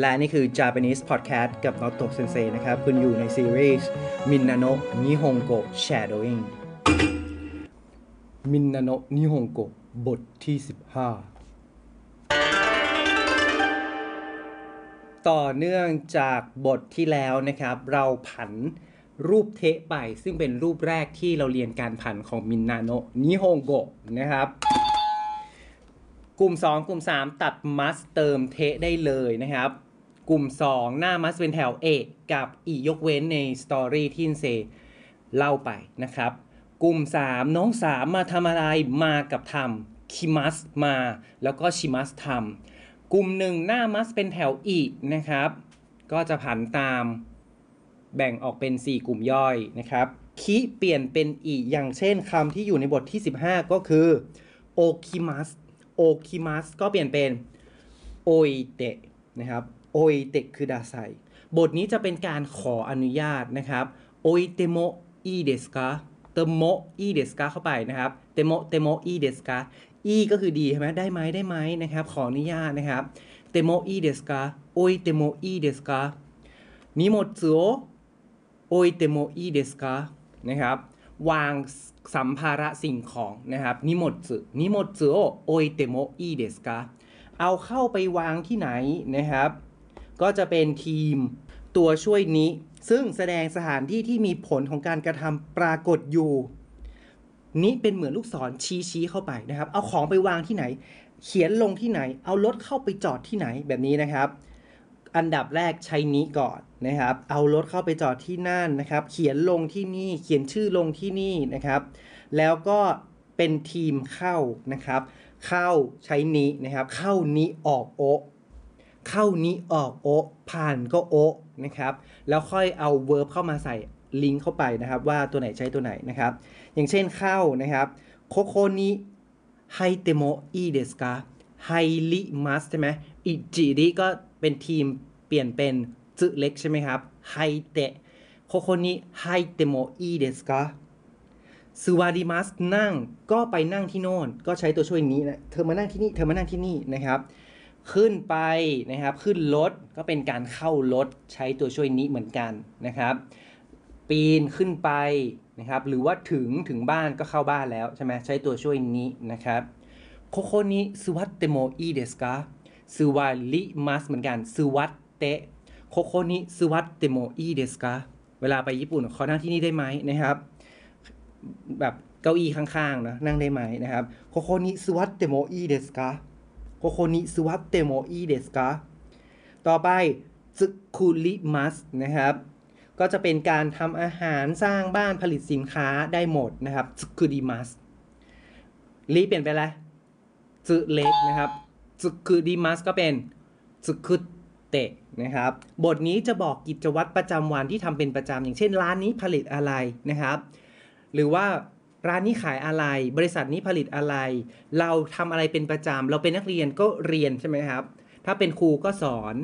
และนี่คือ Japanese Podcast กับ n o t o Sensei นะครับ คุณอยู่ในซีรีส์มินนาโนะนิฮงโก Shadowing มินนาโนะนิฮงโกะบทที่ 15 ต่อเนื่องจากบทที่แล้วนะครับ เราผันรูปเทะไป ซึ่งเป็นรูปแรกที่เราเรียนการผันของมินนาโนะนิฮงโกะนะครับกลุ่ม 2 กลุ่ม 3 ตัดมัสเติมเทะได้เลยนะครับ กลุ่ม 2 หน้ามัสเป็นแถว A กับอียกเว้นในสตอรี่ที่เซเล่าไปนะครับ กลุ่ม 3 น้อง 3 มาทำอะไรมากับทำคิมัสมา แล้วก็ชิมัสทำกลุ่ม 1 หน้ามัสเป็นแถวอีนะครับ ก็จะผันตามแบ่งออกเป็น 4 กลุ่มย่อยนะครับคิเปลี่ยนเป็นอีอย่างเช่นคำที่อยู่ในบทที่ 15 ก็คือ置きます 置きます ก็เปลี่ยนเป็น 置いて นะครับ 置いてください บทนี้จะเป็นการขออนุญาตนะครับ置いてもいいですか てもいいですか เข้าไปนะครับても てもいいですか いい ก็คือดีใช่ไหมได้ไหมได้ไหมนะครับ ขออนุญาตนะครับてもいいですか 置いてもいいですか 荷物を置いてもいいですかนะครับวางสัมภาระสิ่งของนะครับนิโมจุนิโมจุโอโออิเตโมอีเดสกาเอาเข้าไปวางที่ไหนนะครับ ก็จะเป็นทีมตัวช่วยนี้ ซึ่งแสดงสถานที่ที่มีผลของการกระทำปรากฏอยู่ นี้เป็นเหมือนลูกศรชี้ชี้เข้าไปนะครับ เอาของไปวางที่ไหน เขียนลงที่ไหน เอารถเข้าไปจอดที่ไหนแบบนี้นะครับ อันดับแรกใช้นี้ก่อนนะครับ เอารถเข้าไปจอดที่นั่นนะครับ เขียนลงที่นี่ เขียนชื่อลงที่นี่นะครับ แล้วก็เป็นทีมเข้านะครับ เข้าใช้ に นะครับ เข้า に ออก を เข้า に ออก を ผ่านก็ を นะครับ แล้วค่อยเอา verb เข้ามาใส่ลิงก์เข้าไปนะครับ ว่าตัวไหนใช้ตัวไหนนะครับ อย่างเช่นเข้านะครับここに入ってもいいですか 入ลิมัสใช่ไหมอิจิริก็เป็นทีมเปลี่ยนเป็นจึเล็กใช่ไหมครับไฮเตะโคโคนิไฮเตโมอีเดสกาซูวาดิมัสนั่งก็ไปนั่งที่โน่น ก็ใช้ตัวช่วยนี้นะเธอมานั่งที่นี่ เธอมานั่งที่นี่นะครับ ขึ้นไปนะครับ ขึ้นรถก็เป็นการเข้ารถใช้ตัวช่วยนี้เหมือนกันนะครับ ปีนขึ้นไปนะครับ หรือว่าถึงถึงบ้านก็เข้าบ้านแล้วใช่ไหมใช้ตัวช่วยนี้นะครับ ここに座ってもいいですか 座ります เหมือนกัน 座って ここに座ってもいいですか เวลาไปญี่ปุ่นขอนั่งที่นี่ได้ไหมนะครับ แบบเก้าอี้ข้างๆนะนั่งได้ไหมนะครับここに座ってもいいですか ここに座ってもいいですか ต่อไป 作ります นะครับ ก็จะเป็นการทำอาหารสร้างบ้านผลิตสินค้าได้หมดนะครับ作りますรีเปลี่ยนไปแล้วซึเล็กนะครับซึคุริมัสก็เป็นซึคุเตะนะครับ บทนี้จะบอกกิจวัตรประจำวันที่ทำเป็นประจำอย่างเช่นร้านนี้ผลิตอะไรนะครับ หรือว่า ร้านนี้ขายอะไร บริษัทนี้ผลิตอะไร เราทำอะไรเป็นประจำเราเป็นนักเรียนก็เรียนใช่ไหมครับ ถ้าเป็นครูก็สอน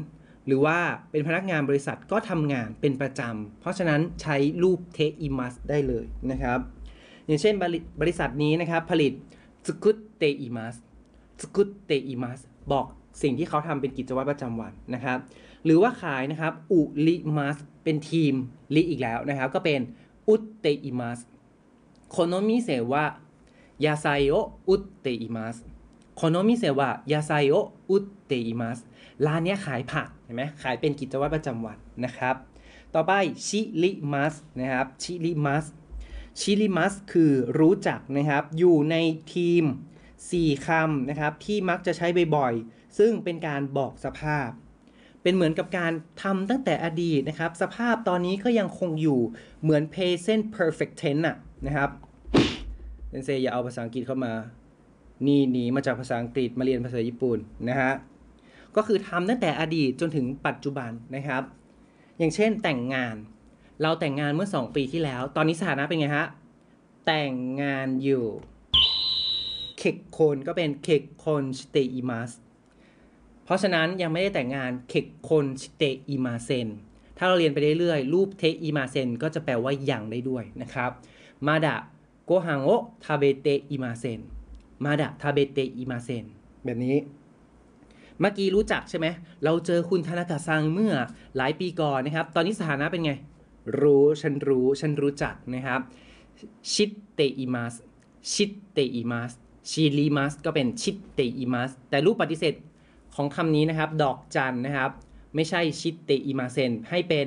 หรือว่าเป็นพนักงานบริษัทก็ทำงานเป็นประจำเพราะฉะนั้นใช้รูปเทอิมัสได้เลยนะครับ อย่างเช่นบริษัทนี้นะครับ ผลิตสกุตเตอิมัสสกุตเตอิมัสบอกสิ่งที่เขาทำเป็นกิจวัตรประจำวันนะครับ หรือว่าขายนะครับอุลิมัสเป็นทีมลิอีกแล้วนะครับ ก็เป็นอุตเตอิมัส この店は野菜を売っていますこの店は野菜を売っていますร้านนี้ขายผักเห็นไหมขายเป็นกิจวัตรประจำวันนะครับ ต่อไปชิลิมัสนะครับชิลิมัสชิลิมัสคือรู้จักนะครับ อยู่ในทีม 4คำนะครับ ที่มักจะใช้บ่อยๆ ซึ่งเป็นการบอกสภาพ เป็นเหมือนกับการทำตั้งแต่อดีตนะครับ สภาพตอนนี้ก็ยังคงอยู่เหมือน present perfect tense อะนะครับเซนเซอย่าเอาภาษาอังกฤษเข้ามา นี่หนีมาจากภาษาอังกฤษมาเรียนภาษาญี่ปุ่นนะฮะ ก็คือทำตั้งแต่อดีตจนถึงปัจจุบันนะครับ อย่างเช่นแต่งงาน เราแต่งงานเมื่อ 2 ปีที่แล้ว ตอนนี้สถานะเป็นไงฮะ แต่งงานอยู่ 結婚 ก็เป็น 結婚しています เพราะฉะนั้นยังไม่ได้แต่งงาน結婚していません ถ้าเราเรียนไปเรื่อยๆ รูป ていません ก็จะแปลว่ายังได้ด้วยนะครับ まだご飯を食べていませんまだ食べていません แบบนี้ เมื่อกี้รู้จักใช่ไหม เราเจอคุณ 田中さん เมื่อหลายปีก่อนนะครับ ตอนนี้สถานะเป็นไง รู้ฉันรู้ฉันรู้จักนะครับ 知っています 知っています 知ります ก็เป็น 知っています แต่รูปปฏิเสธ ของคำนี้นะครับ ดอกจันนะครับ ไม่ใช่ 知っていません ให้เป็น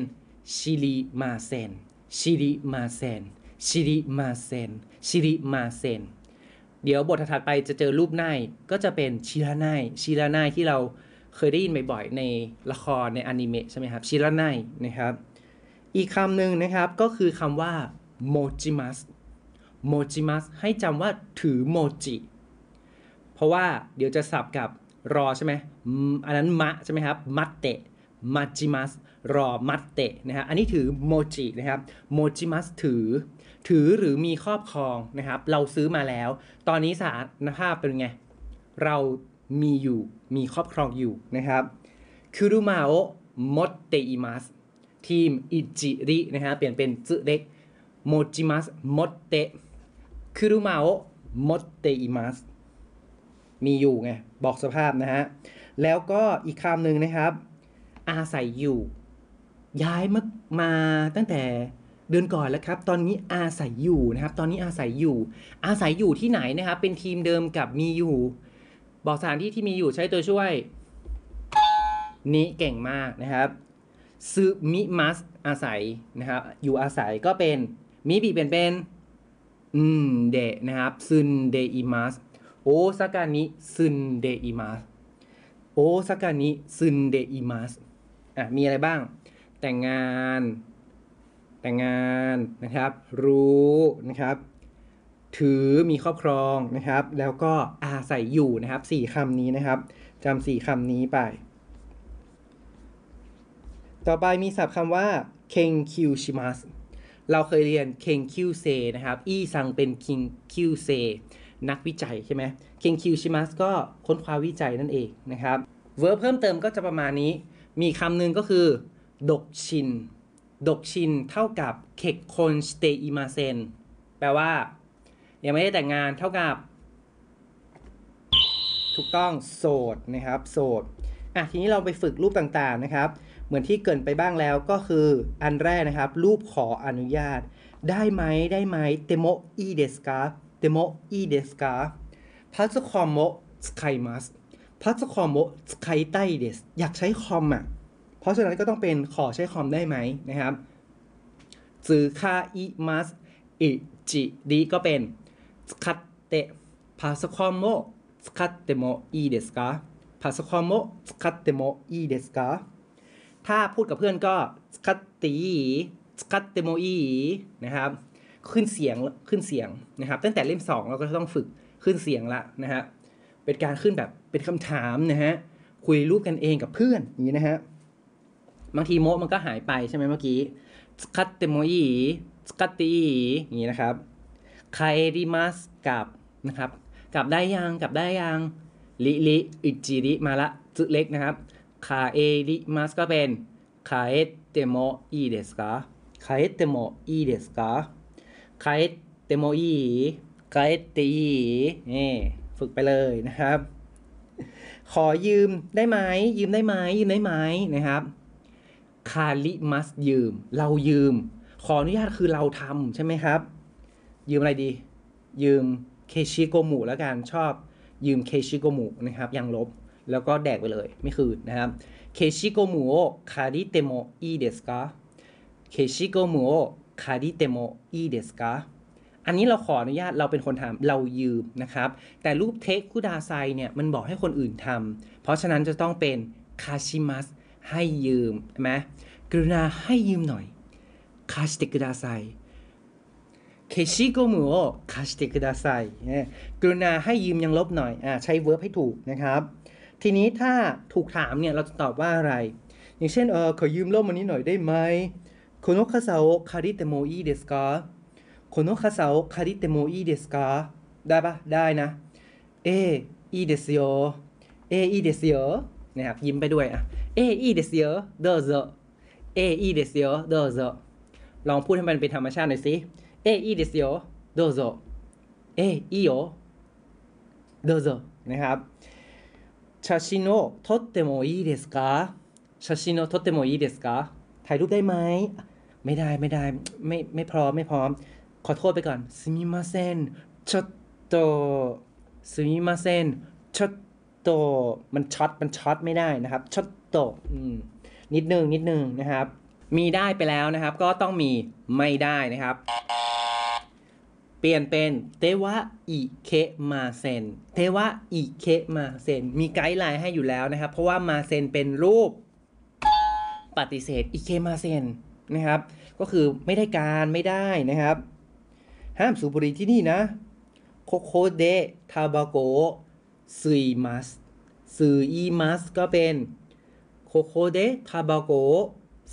知りません 知りませんชิริมาเซนชิริมาเซนเดี๋ยวบทถัดไปจะเจอรูปไนก็จะเป็นชิราไนชิราไนที่เราเคยได้ยินบ่อยๆในละครในอนิเมะใช่ไหมครับชิราไนนะครับ อีกคำหนึ่งนะครับก็คือคำว่าโมจิมัสโมจิมัสให้จำว่าถือโมจิ เพราะว่าเดี๋ยวจะสับกับ รอใช่ไหมอันนั้นมะใช่ไหมครับมัตเตะมาจิมัสรอมัตเตะนะฮะอันนี้ถือโมจินะครับโมจิมัสถือ ถือหรือมีครอบครองนะครับ เราซื้อมาแล้ว ตอนนี้สถานภาพเป็นไง เรามีอยู่มีครอบครองอยู่นะครับคุรุมาโอมดเตอิมัสทีมอิจิรินะฮะเปลี่ยนเป็นจุเด็กโมจิมัสมดเตคุรุมาโอมดเตอิมัส มีอยู่ไง บอกสภาพนะฮะ แล้วก็อีกคำหนึ่งนะครับ อาศัยอยู่ ย้ายมามาตั้งแต่เดือนก่อนแล้วครับ ตอนนี้อาศัยอยู่นะครับ ตอนนี้อาศัยอยู่ อาศัยอยู่ที่ไหนนะครับ เป็นทีมเดิมกับมีอยู่ บอกสถานที่ที่มีอยู่ใช้ตัวช่วย นี้เก่งมากนะครับซึมิมัสอาศัยนะครับ อยู่อาศัยก็เป็นมิบิเป็นเป็นอืม で นะครับ 住んでいます 大阪に住んでいます大阪に住んでいます อะมีอะไรบ้าง แต่งงาน แต่งงานนะครับ รู้นะครับ ถือมีครอบครองนะครับ แล้วก็อาศัยอยู่นะครับสี่คำนี้นะครับจำสี่คำนี้ไป ต่อไปมีศัพท์คำว่า研究します เราเคยเรียน 研究生 นะครับ イーさん เป็น 研究生 นักวิจัยใช่ไหม研究します ก็ค้นคว้าวิจัยนั่นเองนะครับ verb เพิ่มเติมก็จะประมาณนี้ มีคำหนึ่งก็คือ 独身 独身 เท่ากับ 結婚していません แปลว่า ยังไม่ได้แต่งงานเท่ากับ ถูกต้องโสดนะครับโสดอะทีนี้เราไปฝึกรูปต่างๆนะครับ เหมือนที่เกินไปบ้างแล้วก็คืออันแรกนะครับ รูปขออนุญาต ได้ไหมได้ไหมてもいいですか でもいいですかパソコンを使いますパソコンを使いたいです อยากใช้คอมอะ เพราะฉะนั้นก็ต้องเป็นขอใช้คอมได้ไหมนะครับ使いますいちり ก็เป็น 使ってパソコンを使ってもいいですかパソコンを使ってもいいですか ถ้าพูดกับเพื่อนก็ 使っていい使ってもいい นะครับ ขึ้นเสียงขึ้นเสียงนะครับ ตั้งแต่เล่มสองเราก็ต้องฝึกขึ้นเสียงละนะฮะเป็นการขึ้นแบบเป็นคำถามนะฮะคุยรูปกันเองกับเพื่อนอย่างนี้นะฮะบางที も มันก็หายไปใช่ไหมเมื่อกี้ 使ってもいいสคัตตีอย่างนี้นะครับคาเอริมัสกับนะครับกลับได้ยังกลับได้ยังりりいちり มาละจุเล็กนะครับ 帰ります ก็เป็น 帰ってもいいですか帰ってもいいですか 帰ってもいい帰っていい นี่ฝึกไปเลยนะครับ ขอยืมได้ไหมยืมได้ไหมยืมได้ไหมนะครับ借ります ยืม เรายืม ขออนุญาตคือเราทำใช่ไหมครับ ยืมอะไรดี ยืม 消しゴム แล้วกันชอบยืม 消しゴム นะครับยังลบแล้วก็แดกไปเลยไม่คืนนะครับ消しゴムを借りてもいいですか消しゴムを 借りてもいいですか อันนี้เราขออนุญาตเราเป็นคนทำเรายืมนะครับ แต่รูป てください เนี่ยมันบอกให้คนอื่นทำเพราะฉะนั้นจะต้องเป็นคาชิมัสให้ยืมใช่ไหมกรุณาให้ยืมหน่อยคาชิเตคุดาไซเคชิโกมุโอคาชิเตคุดาไซกรุณาให้ยืมยังลบหน่อยอ่าใช้เวิร์บให้ถูกนะครับ ทีนี้ถ้าถูกถามเนี่ยเราจะตอบว่าอะไร อย่างเช่นเออขอยืมร่มอันนี้หน่อยได้ไหม โคโนคาซาโอคาริเตโมอีเดสกาโคโนคาซาโอคาริเตโมอีเดสกาได้ปะได้นะ เออีเดสโยเออีเดสโยนะครับยิ้มไปด้วยอ่ะเออีเดสโยโดโซเออีเดสโยโดโซลองพูดให้มันเป็นธรรมชาติหน่อยสิ เอいいですよどうぞเอいいよどうぞนะครับ 写真を撮ってもいいですか写真を撮ってもいいですかถ่ายรูปได้ไหม ไม่ได้ไม่ได้ไม่ไม่พร้อมไม่พร้อม ขอโทษไปก่อนすみませんちょっとすみませんちょっと มันช็อตมันช็อตไม่ได้นะครับちょっと นิดนึงนิดนึงนะครับ มีได้ไปแล้วนะครับ ก็ต้องมีไม่ได้นะครับ เปลี่ยนเป็นてはいけませんてはいけません มี guideline ให้อยู่แล้วนะครับ เพราะว่า ません เป็นรูปปฏิเสธ いけません นะครับ ก็คือไม่ได้การไม่ได้นะครับ ห้ามสูบบุหรี่ที่นี่นะここでたばこ吸います吸います ก็เป็น ここでたばこ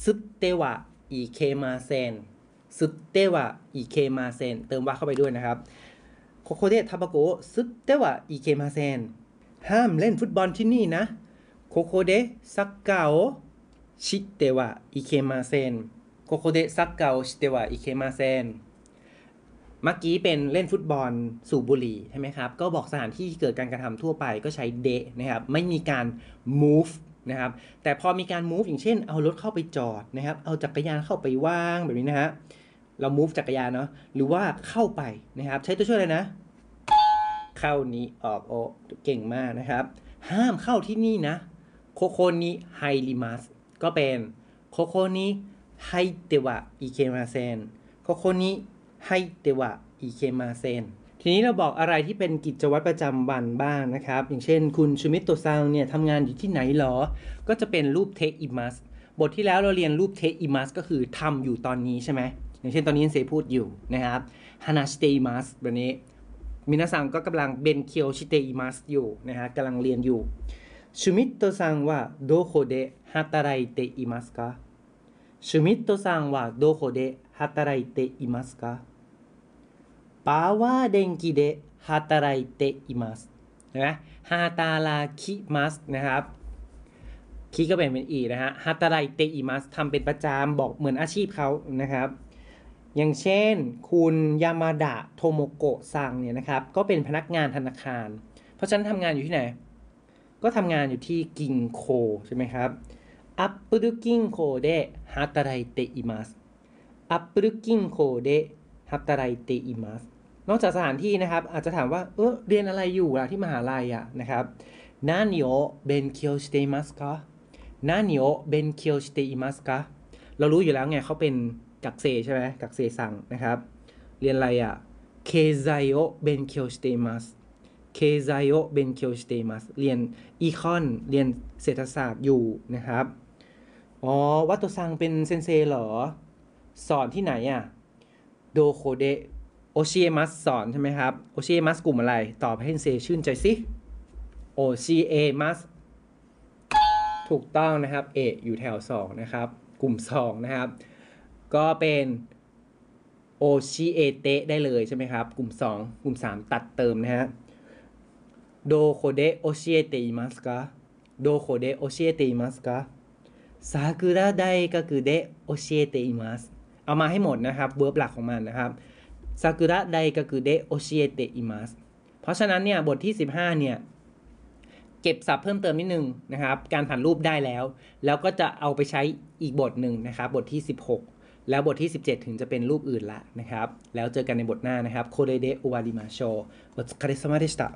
吸ってはいけません吸ってはいけません เติม は เข้าไปด้วยนะครับ ここでたばこ吸ってはいけませんห้ามเล่นฟุตบอลที่นี่นะここでサッカーをしてはいけません ここでサッカーをしてはいけません เมื่อกี้เป็นเล่นฟุตบอลสูบบุหรี่ใช่ไหมครับ ก็บอกสถานที่เกิดการกระทำทั่วไปก็ใช้ で นะครับ ไม่มีการ move นะครับ แต่พอมีการ move อย่างเช่น เอารถเข้าไปจอดนะครับ เอาจักรยานเข้าไปวางแบบนี้นะฮะ เรา move จักรยานเนาะ หรือว่าเข้าไปนะครับ ใช้ตัวช่วยอะไรนะ เข้า に ออก を เก่งมากนะครับ ห้ามเข้าที่นี่นะ ここに入ります ก็เป็น ここに 入ってはいけませんここに入ってはいけません ทีนี้เราบอกอะไรที่เป็นกิจวัตรประจำวันบ้างนะครับ อย่างเช่น คุณ シュミットさん เนี่ยทำงานอยู่ที่ไหนหรอ ก็จะเป็นรูป ています บทที่แล้วเราเรียนรูป ています ก็คือทำอยู่ตอนนี้ใช่ไหมอย่างเช่นตอนนี้เซพูดอยู่นะครับ話しています แบบนี้ 皆さん ก็กำลัง 勉強しています อยู่นะฮะกำลังเรียนอยู่シュミットさんはどこで働いていますか ชูมิโตะซังว่าโดโคเดฮาตาไรเตอิมัสกะパワー電気で働いていますนะฮาตาราคิมัสนะครับคิก็เป็นเป็นอีนะฮะฮาตาไรเตอิมัสทำเป็นประจำบอกเหมือนอาชีพเขานะครับ อย่างเช่น คุณยามาดะโทโมโกะซังเนี่ยนะครับ ก็เป็นพนักงานธนาคาร เพราะฉะนั้นทำงานอยู่ที่ไหน ก็ทำงานอยู่ที่กิงโคใช่ไหมครับ อัปปルกิงโคเดฮาตาไรเตอิมัสอัปปルกิงโคเดฮาตาไรเตอิมัสนอกจากสถานที่นะครับ อาจจะถามว่า เออเรียนอะไรอยู่ล่ะที่มหาลัยอ่ะนะครับ何を勉強していますか何を勉強していますかเรารู้อยู่แล้วไงเขาเป็นกักเซใช่ไหมกักเซสั่งนะครับ เรียนอะไรอ่ะ経済を勉強しています経済を勉強していますเรียนอีคอนเรียนเศรษฐศาสตร์อยู่นะครับ อ๋อ ワットさん เป็น 先生 เหรอ สอนที่ไหนอะ どこで教えます สอนใช่ไหมครับ 教えます กลุ่มอะไร ตอบให้เซชื่นใจสิ 教えます ถูกต้องนะครับ เออยู่แถว 2 นะครับ กลุ่ม 2 นะครับ ก็เป็น 教えて ได้เลยใช่ไหมครับ กลุ่ม 2 กลุ่ม 3 ตัดเติมนะฮะ どこで教えていますか どこで教えていますか さくら大学で教えています เอามาให้หมดนะครับ verb หลักของมันนะครับ さくら大学で教えています เพราะฉะนั้นเนี่ยบทที่ 15เนี่ยเก็บศัพท์เพิ่มเติมนิดนึงนะครับการผันรูปได้แล้ว แล้วก็จะเอาไปใช้อีกบทหนึ่งนะครับบทที่ 16 แล้วบทที่ 17 ถึงจะเป็นรูปอื่นละนะครับแล้วเจอกันในบทหน้านะครับこれで終わりましょう お疲れ様でした